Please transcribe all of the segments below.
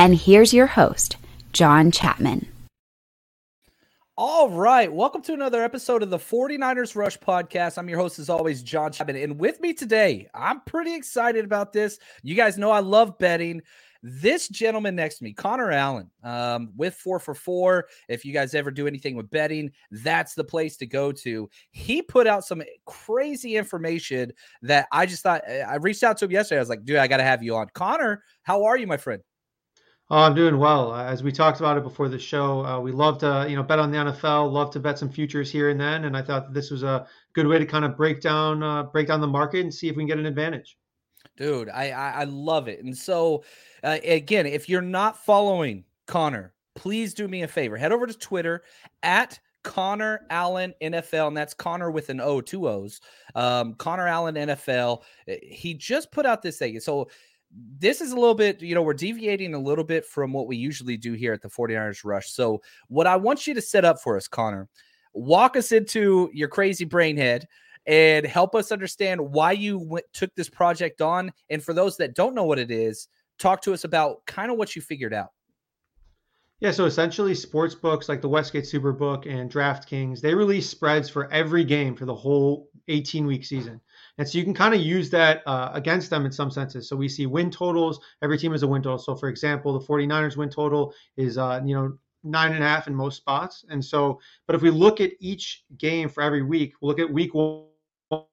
And here's your host, John Chapman. All right. Welcome to another episode of the 49ers Rush podcast. I'm your host, as always, John Chapman. And with me today, I'm pretty excited about this. You guys know I love betting. This gentleman next to me, Connor Allen, um, with four for four. If you guys ever do anything with betting, that's the place to go to. He put out some crazy information that I just thought I reached out to him yesterday. I was like, dude, I got to have you on. Connor, how are you, my friend? Oh, I'm doing well. Uh, as we talked about it before the show, uh, we love to, you know, bet on the NFL. Love to bet some futures here and then, and I thought this was a good way to kind of break down, uh, break down the market and see if we can get an advantage. Dude, I I, I love it. And so, uh, again, if you're not following Connor, please do me a favor. Head over to Twitter at Connor Allen NFL, and that's Connor with an O, two O's. Um, Connor Allen NFL. He just put out this thing. So this is a little bit, you know, we're deviating a little bit from what we usually do here at the 49ers Rush. So, what I want you to set up for us, Connor, walk us into your crazy brain head and help us understand why you went, took this project on. And for those that don't know what it is, talk to us about kind of what you figured out. Yeah, so essentially, sports books like the Westgate Superbook and DraftKings, they release spreads for every game for the whole 18 week season. And so you can kind of use that uh, against them in some senses. So we see win totals. Every team has a win total. So for example, the 49ers win total is, uh, you know, nine and a half in most spots. And so, but if we look at each game for every week, we'll look at week one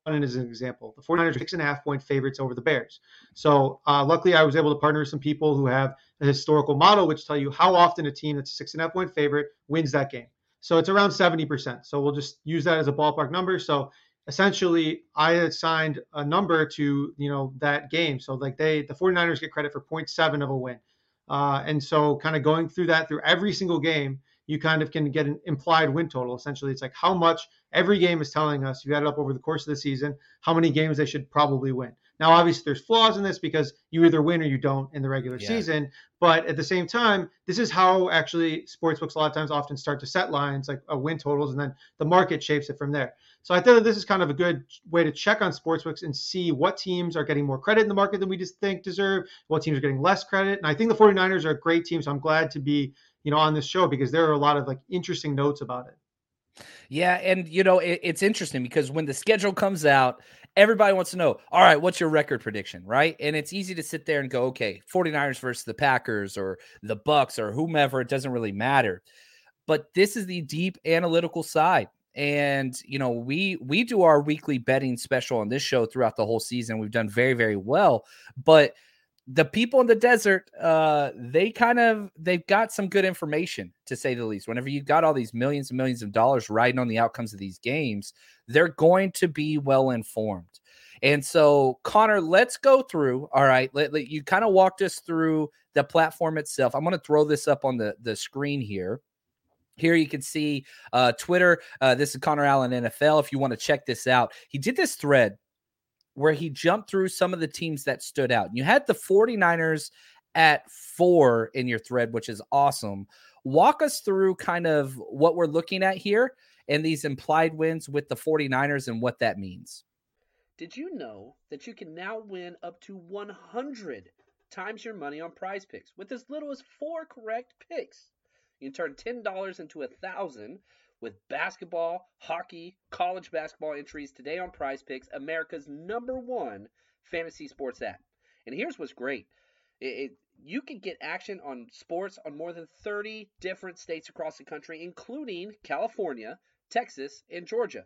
as an example. The 49ers are six and a half point favorites over the Bears. So uh, luckily, I was able to partner with some people who have a historical model, which tell you how often a team that's a six and a half point favorite wins that game. So it's around 70%. So we'll just use that as a ballpark number. So essentially I assigned a number to, you know, that game. So like they, the 49ers get credit for 0.7 of a win. Uh, and so kind of going through that through every single game, you kind of can get an implied win total. Essentially, it's like how much every game is telling us, you add it up over the course of the season, how many games they should probably win. Now, obviously, there's flaws in this because you either win or you don't in the regular yeah. season. But at the same time, this is how actually sportsbooks a lot of times often start to set lines like uh, win totals, and then the market shapes it from there. So I think that this is kind of a good way to check on sportsbooks and see what teams are getting more credit in the market than we just think deserve, what teams are getting less credit. And I think the 49ers are a great team. So I'm glad to be, you know, on this show because there are a lot of like interesting notes about it. Yeah, and you know it, it's interesting because when the schedule comes out, everybody wants to know, all right, what's your record prediction, right? And it's easy to sit there and go, okay, 49ers versus the Packers or the Bucs or whomever, it doesn't really matter. But this is the deep analytical side and you know we we do our weekly betting special on this show throughout the whole season we've done very very well but the people in the desert, uh, they kind of they've got some good information to say the least. Whenever you've got all these millions and millions of dollars riding on the outcomes of these games, they're going to be well informed. And so, Connor, let's go through. All right, let, let you kind of walked us through the platform itself. I'm going to throw this up on the the screen here. Here you can see uh, Twitter. Uh, this is Connor Allen NFL. If you want to check this out, he did this thread where he jumped through some of the teams that stood out. You had the 49ers at four in your thread, which is awesome. Walk us through kind of what we're looking at here and these implied wins with the 49ers and what that means. Did you know that you can now win up to 100 times your money on prize picks with as little as four correct picks? You can turn $10 into a thousand with basketball, hockey, college basketball entries today on Prize Picks, America's number one fantasy sports app. And here's what's great: it, it, you can get action on sports on more than 30 different states across the country, including California, Texas, and Georgia.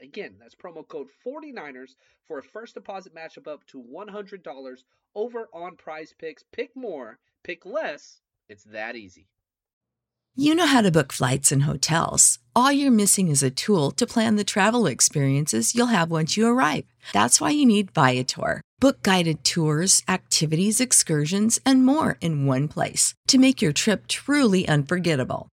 Again, that's promo code 49ers for a first deposit match of up to $100 over on prize picks. Pick more, pick less. It's that easy. You know how to book flights and hotels. All you're missing is a tool to plan the travel experiences you'll have once you arrive. That's why you need Viator. Book guided tours, activities, excursions, and more in one place to make your trip truly unforgettable.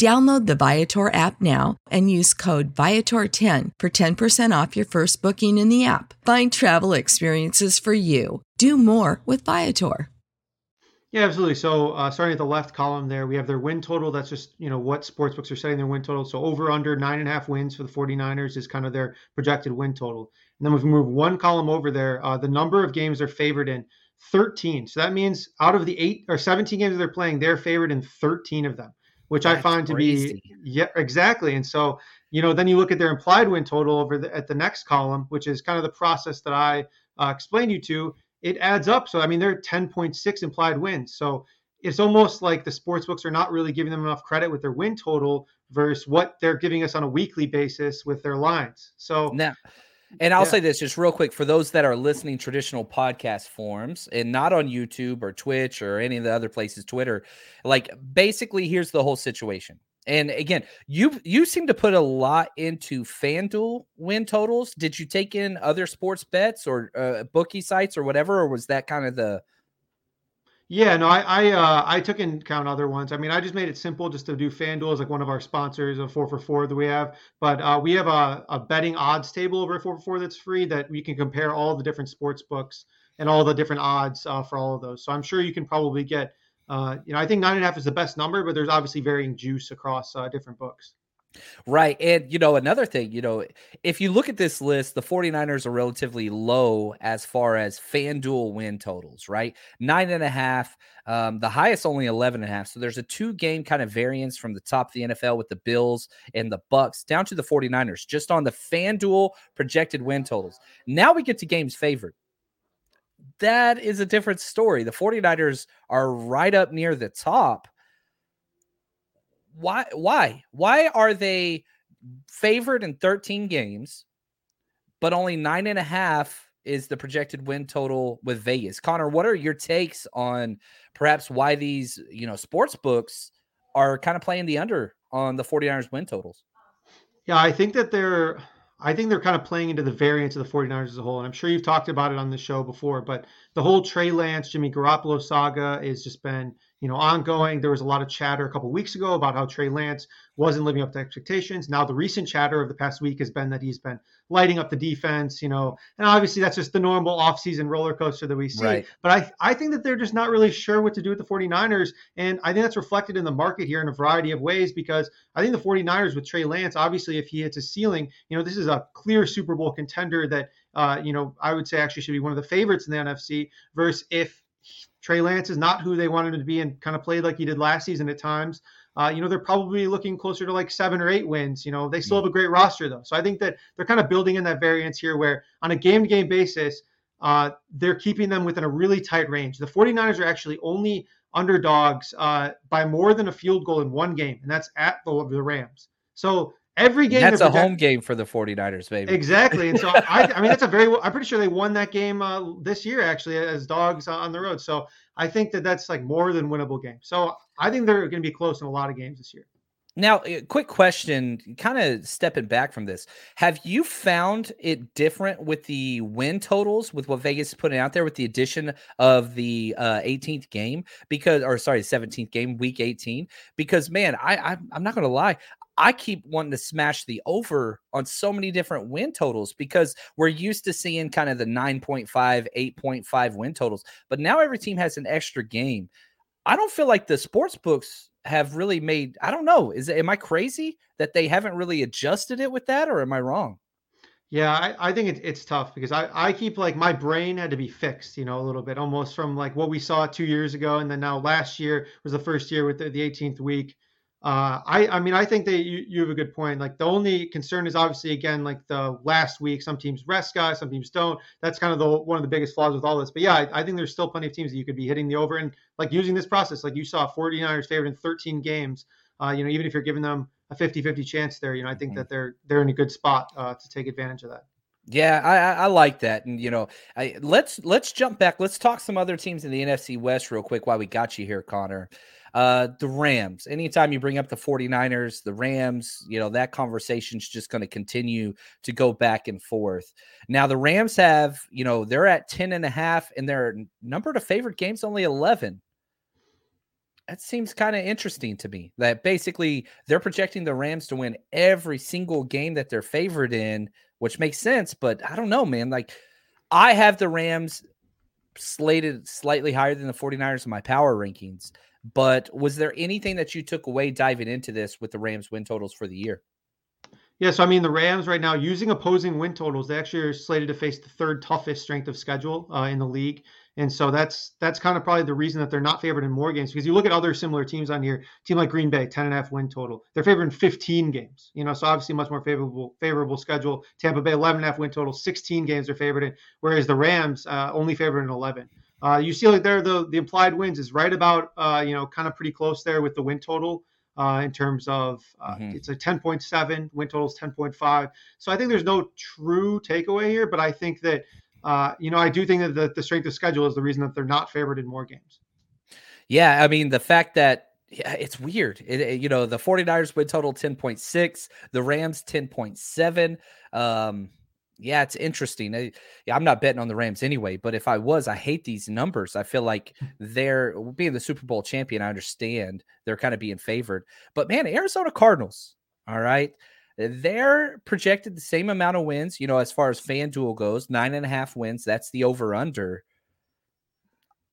Download the Viator app now and use code Viator10 for 10% off your first booking in the app. Find travel experiences for you. Do more with Viator. Yeah, absolutely. So, uh, starting at the left column there, we have their win total. That's just, you know, what sportsbooks are setting their win total. So, over under nine and a half wins for the 49ers is kind of their projected win total. And then if we move one column over there, uh, the number of games they're favored in 13. So, that means out of the eight or 17 games they're playing, they're favored in 13 of them which That's I find crazy. to be yeah exactly. And so you know then you look at their implied win total over the, at the next column, which is kind of the process that I uh, explained you to. It adds up. So I mean they're 10.6 implied wins. So it's almost like the sports books are not really giving them enough credit with their win total versus what they're giving us on a weekly basis with their lines. So now and I'll yeah. say this just real quick for those that are listening traditional podcast forms and not on YouTube or Twitch or any of the other places, Twitter, like basically here's the whole situation. And again, you you seem to put a lot into FanDuel win totals. Did you take in other sports bets or uh, bookie sites or whatever, or was that kind of the yeah, no, I I, uh, I took in count other ones. I mean, I just made it simple just to do FanDuel as like one of our sponsors of four for four that we have. But uh, we have a, a betting odds table over four for four that's free that we can compare all the different sports books and all the different odds uh, for all of those. So I'm sure you can probably get, uh, you know, I think nine and a half is the best number, but there's obviously varying juice across uh, different books. Right. And, you know, another thing, you know, if you look at this list, the 49ers are relatively low as far as FanDuel win totals, right? Nine and a half. Um, the highest only 11 and a half. So there's a two game kind of variance from the top of the NFL with the Bills and the Bucs down to the 49ers, just on the FanDuel projected win totals. Now we get to games favored. That is a different story. The 49ers are right up near the top why why why are they favored in 13 games but only nine and a half is the projected win total with vegas connor what are your takes on perhaps why these you know sports books are kind of playing the under on the 49ers win totals yeah i think that they're I think they're kind of playing into the variance of the 49ers as a whole. And I'm sure you've talked about it on the show before, but the whole Trey Lance, Jimmy Garoppolo saga has just been you know, ongoing. There was a lot of chatter a couple weeks ago about how Trey Lance wasn't living up to expectations. Now, the recent chatter of the past week has been that he's been lighting up the defense, you know, and obviously that's just the normal offseason roller coaster that we see. Right. But I, I think that they're just not really sure what to do with the 49ers. And I think that's reflected in the market here in a variety of ways because I think the 49ers with Trey Lance, obviously, if he hits a ceiling, you know, this is a clear Super Bowl contender that, uh, you know, I would say actually should be one of the favorites in the NFC versus if Trey Lance is not who they wanted him to be and kind of played like he did last season at times. Uh, you know, they're probably looking closer to like seven or eight wins. You know, they still have a great roster though. So I think that they're kind of building in that variance here where on a game to game basis, uh, they're keeping them within a really tight range. The 49ers are actually only underdogs uh, by more than a field goal in one game, and that's at the, the Rams. So Every game that's a home game for the 49ers, baby. Exactly. And so I, I mean, that's a very, I'm pretty sure they won that game uh, this year actually as dogs on the road. So I think that that's like more than winnable game. So I think they're going to be close in a lot of games this year. Now, quick question, kind of stepping back from this. Have you found it different with the win totals with what Vegas is putting out there with the addition of the uh, 18th game? Because, or sorry, 17th game, week 18? Because, man, I, I I'm not going to lie. I keep wanting to smash the over on so many different win totals because we're used to seeing kind of the 9.5, 8.5 win totals. But now every team has an extra game. I don't feel like the sports books have really made, I don't know, is am I crazy that they haven't really adjusted it with that or am I wrong? Yeah, I, I think it, it's tough because I, I keep like my brain had to be fixed, you know, a little bit almost from like what we saw two years ago. And then now last year was the first year with the, the 18th week. Uh, I, I mean, I think that you, you have a good point. Like the only concern is obviously again, like the last week, some teams rest guys, some teams don't. That's kind of the one of the biggest flaws with all this. But yeah, I, I think there's still plenty of teams that you could be hitting the over and like using this process. Like you saw 49ers favored in 13 games. Uh, you know, even if you're giving them a 50-50 chance there, you know, I think mm-hmm. that they're they're in a good spot uh, to take advantage of that. Yeah, I, I like that, and you know, I, let's let's jump back. Let's talk some other teams in the NFC West real quick while we got you here, Connor. Uh, the Rams. Anytime you bring up the 49ers, the Rams, you know, that conversation's just going to continue to go back and forth. Now, the Rams have, you know, they're at 10 and a half, and their number to favorite games only 11. That seems kind of interesting to me. That basically they're projecting the Rams to win every single game that they're favored in, which makes sense. But I don't know, man. Like, I have the Rams slated slightly higher than the 49ers in my power rankings. But was there anything that you took away diving into this with the Rams win totals for the year? Yeah, so I mean, the Rams right now, using opposing win totals, they actually are slated to face the third toughest strength of schedule uh, in the league. And so that's that's kind of probably the reason that they're not favored in more games because you look at other similar teams on here, team like Green Bay, 10 and a half win total. They're favored in 15 games. You know, so obviously much more favorable favorable schedule. Tampa Bay, 11 and a half win total, 16 games they're favored in, whereas the Rams uh, only favored in 11. Uh, you see like there the the implied wins is right about uh, you know kind of pretty close there with the win total uh, in terms of uh, mm-hmm. it's a 10.7 win total is 10.5 so i think there's no true takeaway here but i think that uh, you know i do think that the, the strength of schedule is the reason that they're not favored in more games yeah i mean the fact that yeah, it's weird. It, it, you know, the 49ers win total 10.6, the Rams 10.7. Um, yeah, it's interesting. I, yeah, I'm not betting on the Rams anyway, but if I was, I hate these numbers. I feel like hmm. they're being the Super Bowl champion. I understand they're kind of being favored, but man, Arizona Cardinals, all right, they're projected the same amount of wins. You know, as far as FanDuel goes, nine and a half wins. That's the over under.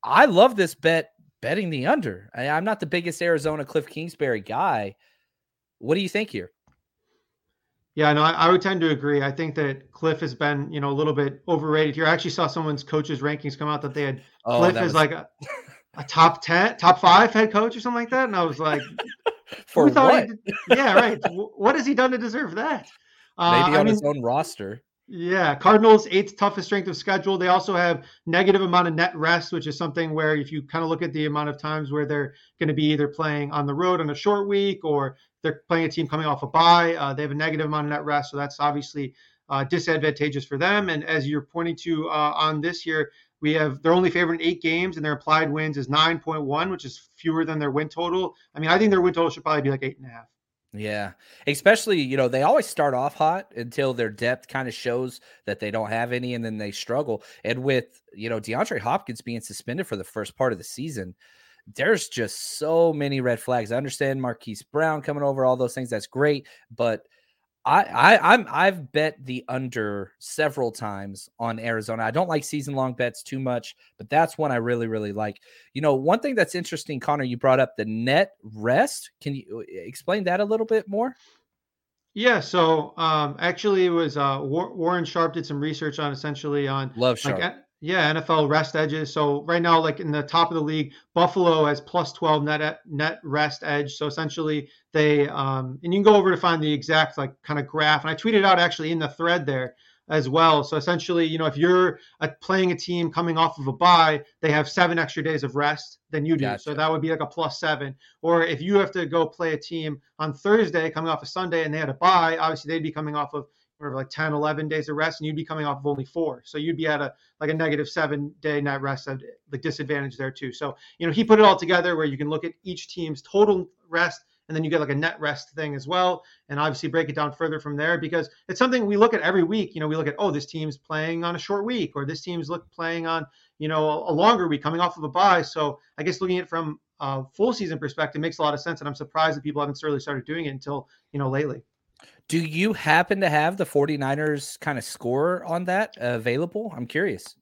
I love this bet betting the under. I, I'm not the biggest Arizona Cliff Kingsbury guy. What do you think here? Yeah, no, I, I, would tend to agree. I think that Cliff has been, you know, a little bit overrated here. I actually saw someone's coaches rankings come out that they had oh, Cliff as was... like a, a, top ten, top five head coach or something like that, and I was like, for what? yeah, right. what has he done to deserve that? Uh, Maybe on I mean, his own roster. Yeah, Cardinals eighth toughest strength of schedule. They also have negative amount of net rest, which is something where if you kind of look at the amount of times where they're going to be either playing on the road on a short week or they're playing a team coming off a bye, uh, they have a negative amount of net rest, so that's obviously uh, disadvantageous for them. And as you're pointing to uh, on this year, we have they're only favored in eight games, and their implied wins is 9.1, which is fewer than their win total. I mean, I think their win total should probably be like eight and a half. Yeah. Especially, you know, they always start off hot until their depth kind of shows that they don't have any and then they struggle. And with, you know, DeAndre Hopkins being suspended for the first part of the season, there's just so many red flags. I understand Marquise Brown coming over, all those things. That's great, but I, I I'm I've bet the under several times on Arizona. I don't like season long bets too much, but that's one I really really like. You know, one thing that's interesting, Connor, you brought up the net rest. Can you uh, explain that a little bit more? Yeah, so um, actually, it was uh, Warren Sharp did some research on essentially on love Sharp. Like, yeah, NFL rest edges. So right now, like in the top of the league, Buffalo has plus 12 net net rest edge. So essentially, they um, and you can go over to find the exact like kind of graph. And I tweeted out actually in the thread there as well. So essentially, you know, if you're a, playing a team coming off of a bye, they have seven extra days of rest than you do. Gotcha. So that would be like a plus seven. Or if you have to go play a team on Thursday coming off a Sunday and they had a bye, obviously they'd be coming off of whatever like 10 11 days of rest and you'd be coming off of only four. So you'd be at a like a negative seven day net rest the disadvantage there too. So you know he put it all together where you can look at each team's total rest and then you get like a net rest thing as well and obviously break it down further from there because it's something we look at every week. You know we look at oh this team's playing on a short week or this team's look playing on you know a, longer week coming off of a bye. So i guess looking at it from a full season perspective makes a lot of sense and i'm surprised that people haven't really started doing it until you know lately do you happen to have the 49ers kind of score on that available? I'm curious.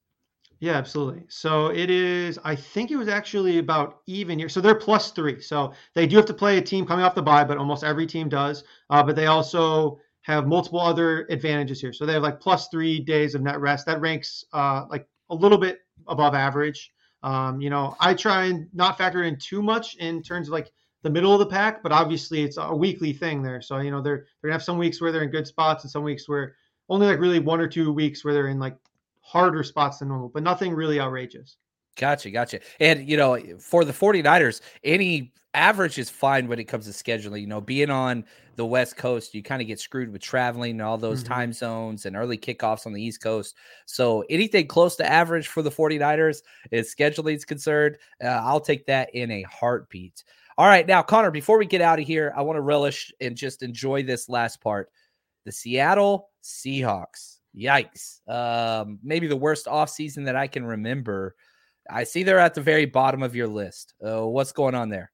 Yeah, absolutely. So it is, I think it was actually about even here. So they're plus three. So they do have to play a team coming off the bye, but almost every team does. Uh, but they also have multiple other advantages here. So they have like plus three days of net rest. That ranks uh, like a little bit above average. Um, you know, I try and not factor in too much in terms of like the middle of the pack, but obviously it's a weekly thing there. So you know they're they're gonna have some weeks where they're in good spots and some weeks where only like really one or two weeks where they're in like harder spots than normal, but nothing really outrageous. Gotcha, gotcha. And you know, for the 49ers, any average is fine when it comes to scheduling. You know, being on the West Coast, you kind of get screwed with traveling and all those mm-hmm. time zones and early kickoffs on the East Coast. So anything close to average for the 49ers as scheduling is concerned, uh, I'll take that in a heartbeat. All right, now Connor, before we get out of here, I want to relish and just enjoy this last part. The Seattle Seahawks. Yikes. Um, maybe the worst offseason that I can remember. I see they're at the very bottom of your list. Uh, what's going on there?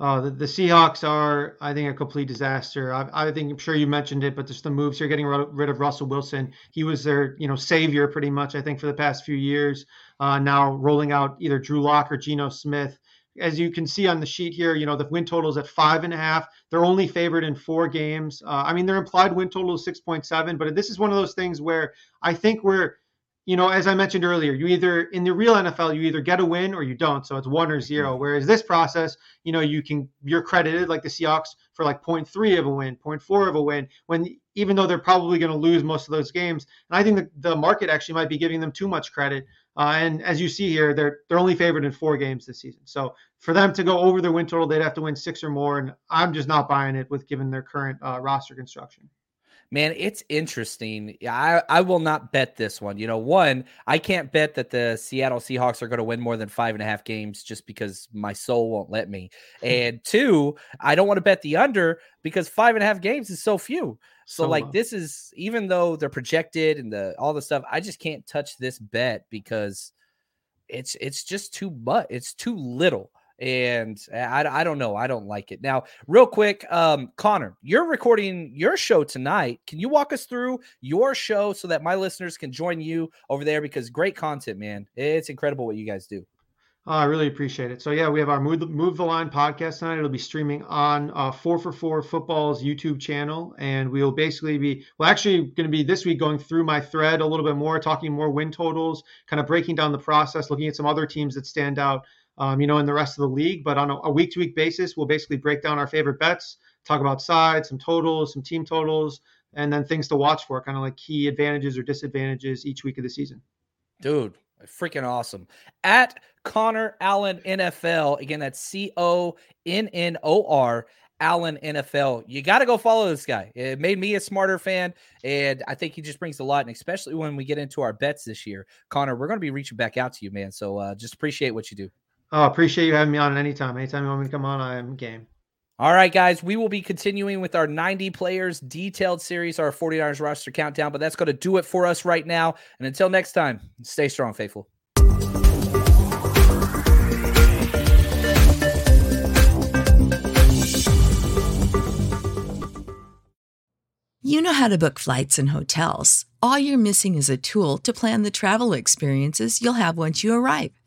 Uh, the, the, Seahawks are, I think, a complete disaster. I, I, think I'm sure you mentioned it, but just the moves here, getting rid of Russell Wilson. He was their, you know, savior pretty much. I think for the past few years. Uh, now rolling out either Drew Lock or Geno Smith as you can see on the sheet here, you know, the win total is at five and a half. They're only favored in four games. Uh, I mean, their implied win total is 6.7, but this is one of those things where I think we're, you know, as I mentioned earlier, you either in the real NFL, you either get a win or you don't. So it's one or zero. Mm-hmm. Whereas this process, you know, you can, you're credited like the Seahawks for like 0.3 of a win, 0.4 of a win, when even though they're probably going to lose most of those games. And I think the, the market actually might be giving them too much credit. Uh, and as you see here, they're they're only favored in four games this season. So for them to go over their win total, they'd have to win six or more, and I'm just not buying it with given their current uh, roster construction. Man, it's interesting. I, I will not bet this one. You know, one, I can't bet that the Seattle Seahawks are going to win more than five and a half games just because my soul won't let me. And two, I don't want to bet the under because five and a half games is so few. So, so like this is even though they're projected and the all the stuff, I just can't touch this bet because it's it's just too much. It's too little and I, I don't know. I don't like it. Now, real quick, um, Connor, you're recording your show tonight. Can you walk us through your show so that my listeners can join you over there? Because great content, man. It's incredible what you guys do. Oh, I really appreciate it. So yeah, we have our Move the, Move the Line podcast tonight. It'll be streaming on uh, Four for Four Football's YouTube channel, and we'll basically be well, actually going to be this week going through my thread a little bit more, talking more win totals, kind of breaking down the process, looking at some other teams that stand out um, you know, in the rest of the league. But on a week to week basis, we'll basically break down our favorite bets, talk about sides, some totals, some team totals, and then things to watch for, kind of like key advantages or disadvantages each week of the season. Dude, freaking awesome. At Connor Allen NFL, again, that's C O N N O R. Allen NFL. You got to go follow this guy. It made me a smarter fan, and I think he just brings a lot. And especially when we get into our bets this year, Connor, we're going to be reaching back out to you, man. So uh, just appreciate what you do. Oh, appreciate you having me on anytime. Anytime you want me to come on, I am game. All right, guys, we will be continuing with our 90 players detailed series, our 49ers roster countdown, but that's going to do it for us right now. And until next time, stay strong, faithful. You know how to book flights and hotels. All you're missing is a tool to plan the travel experiences you'll have once you arrive.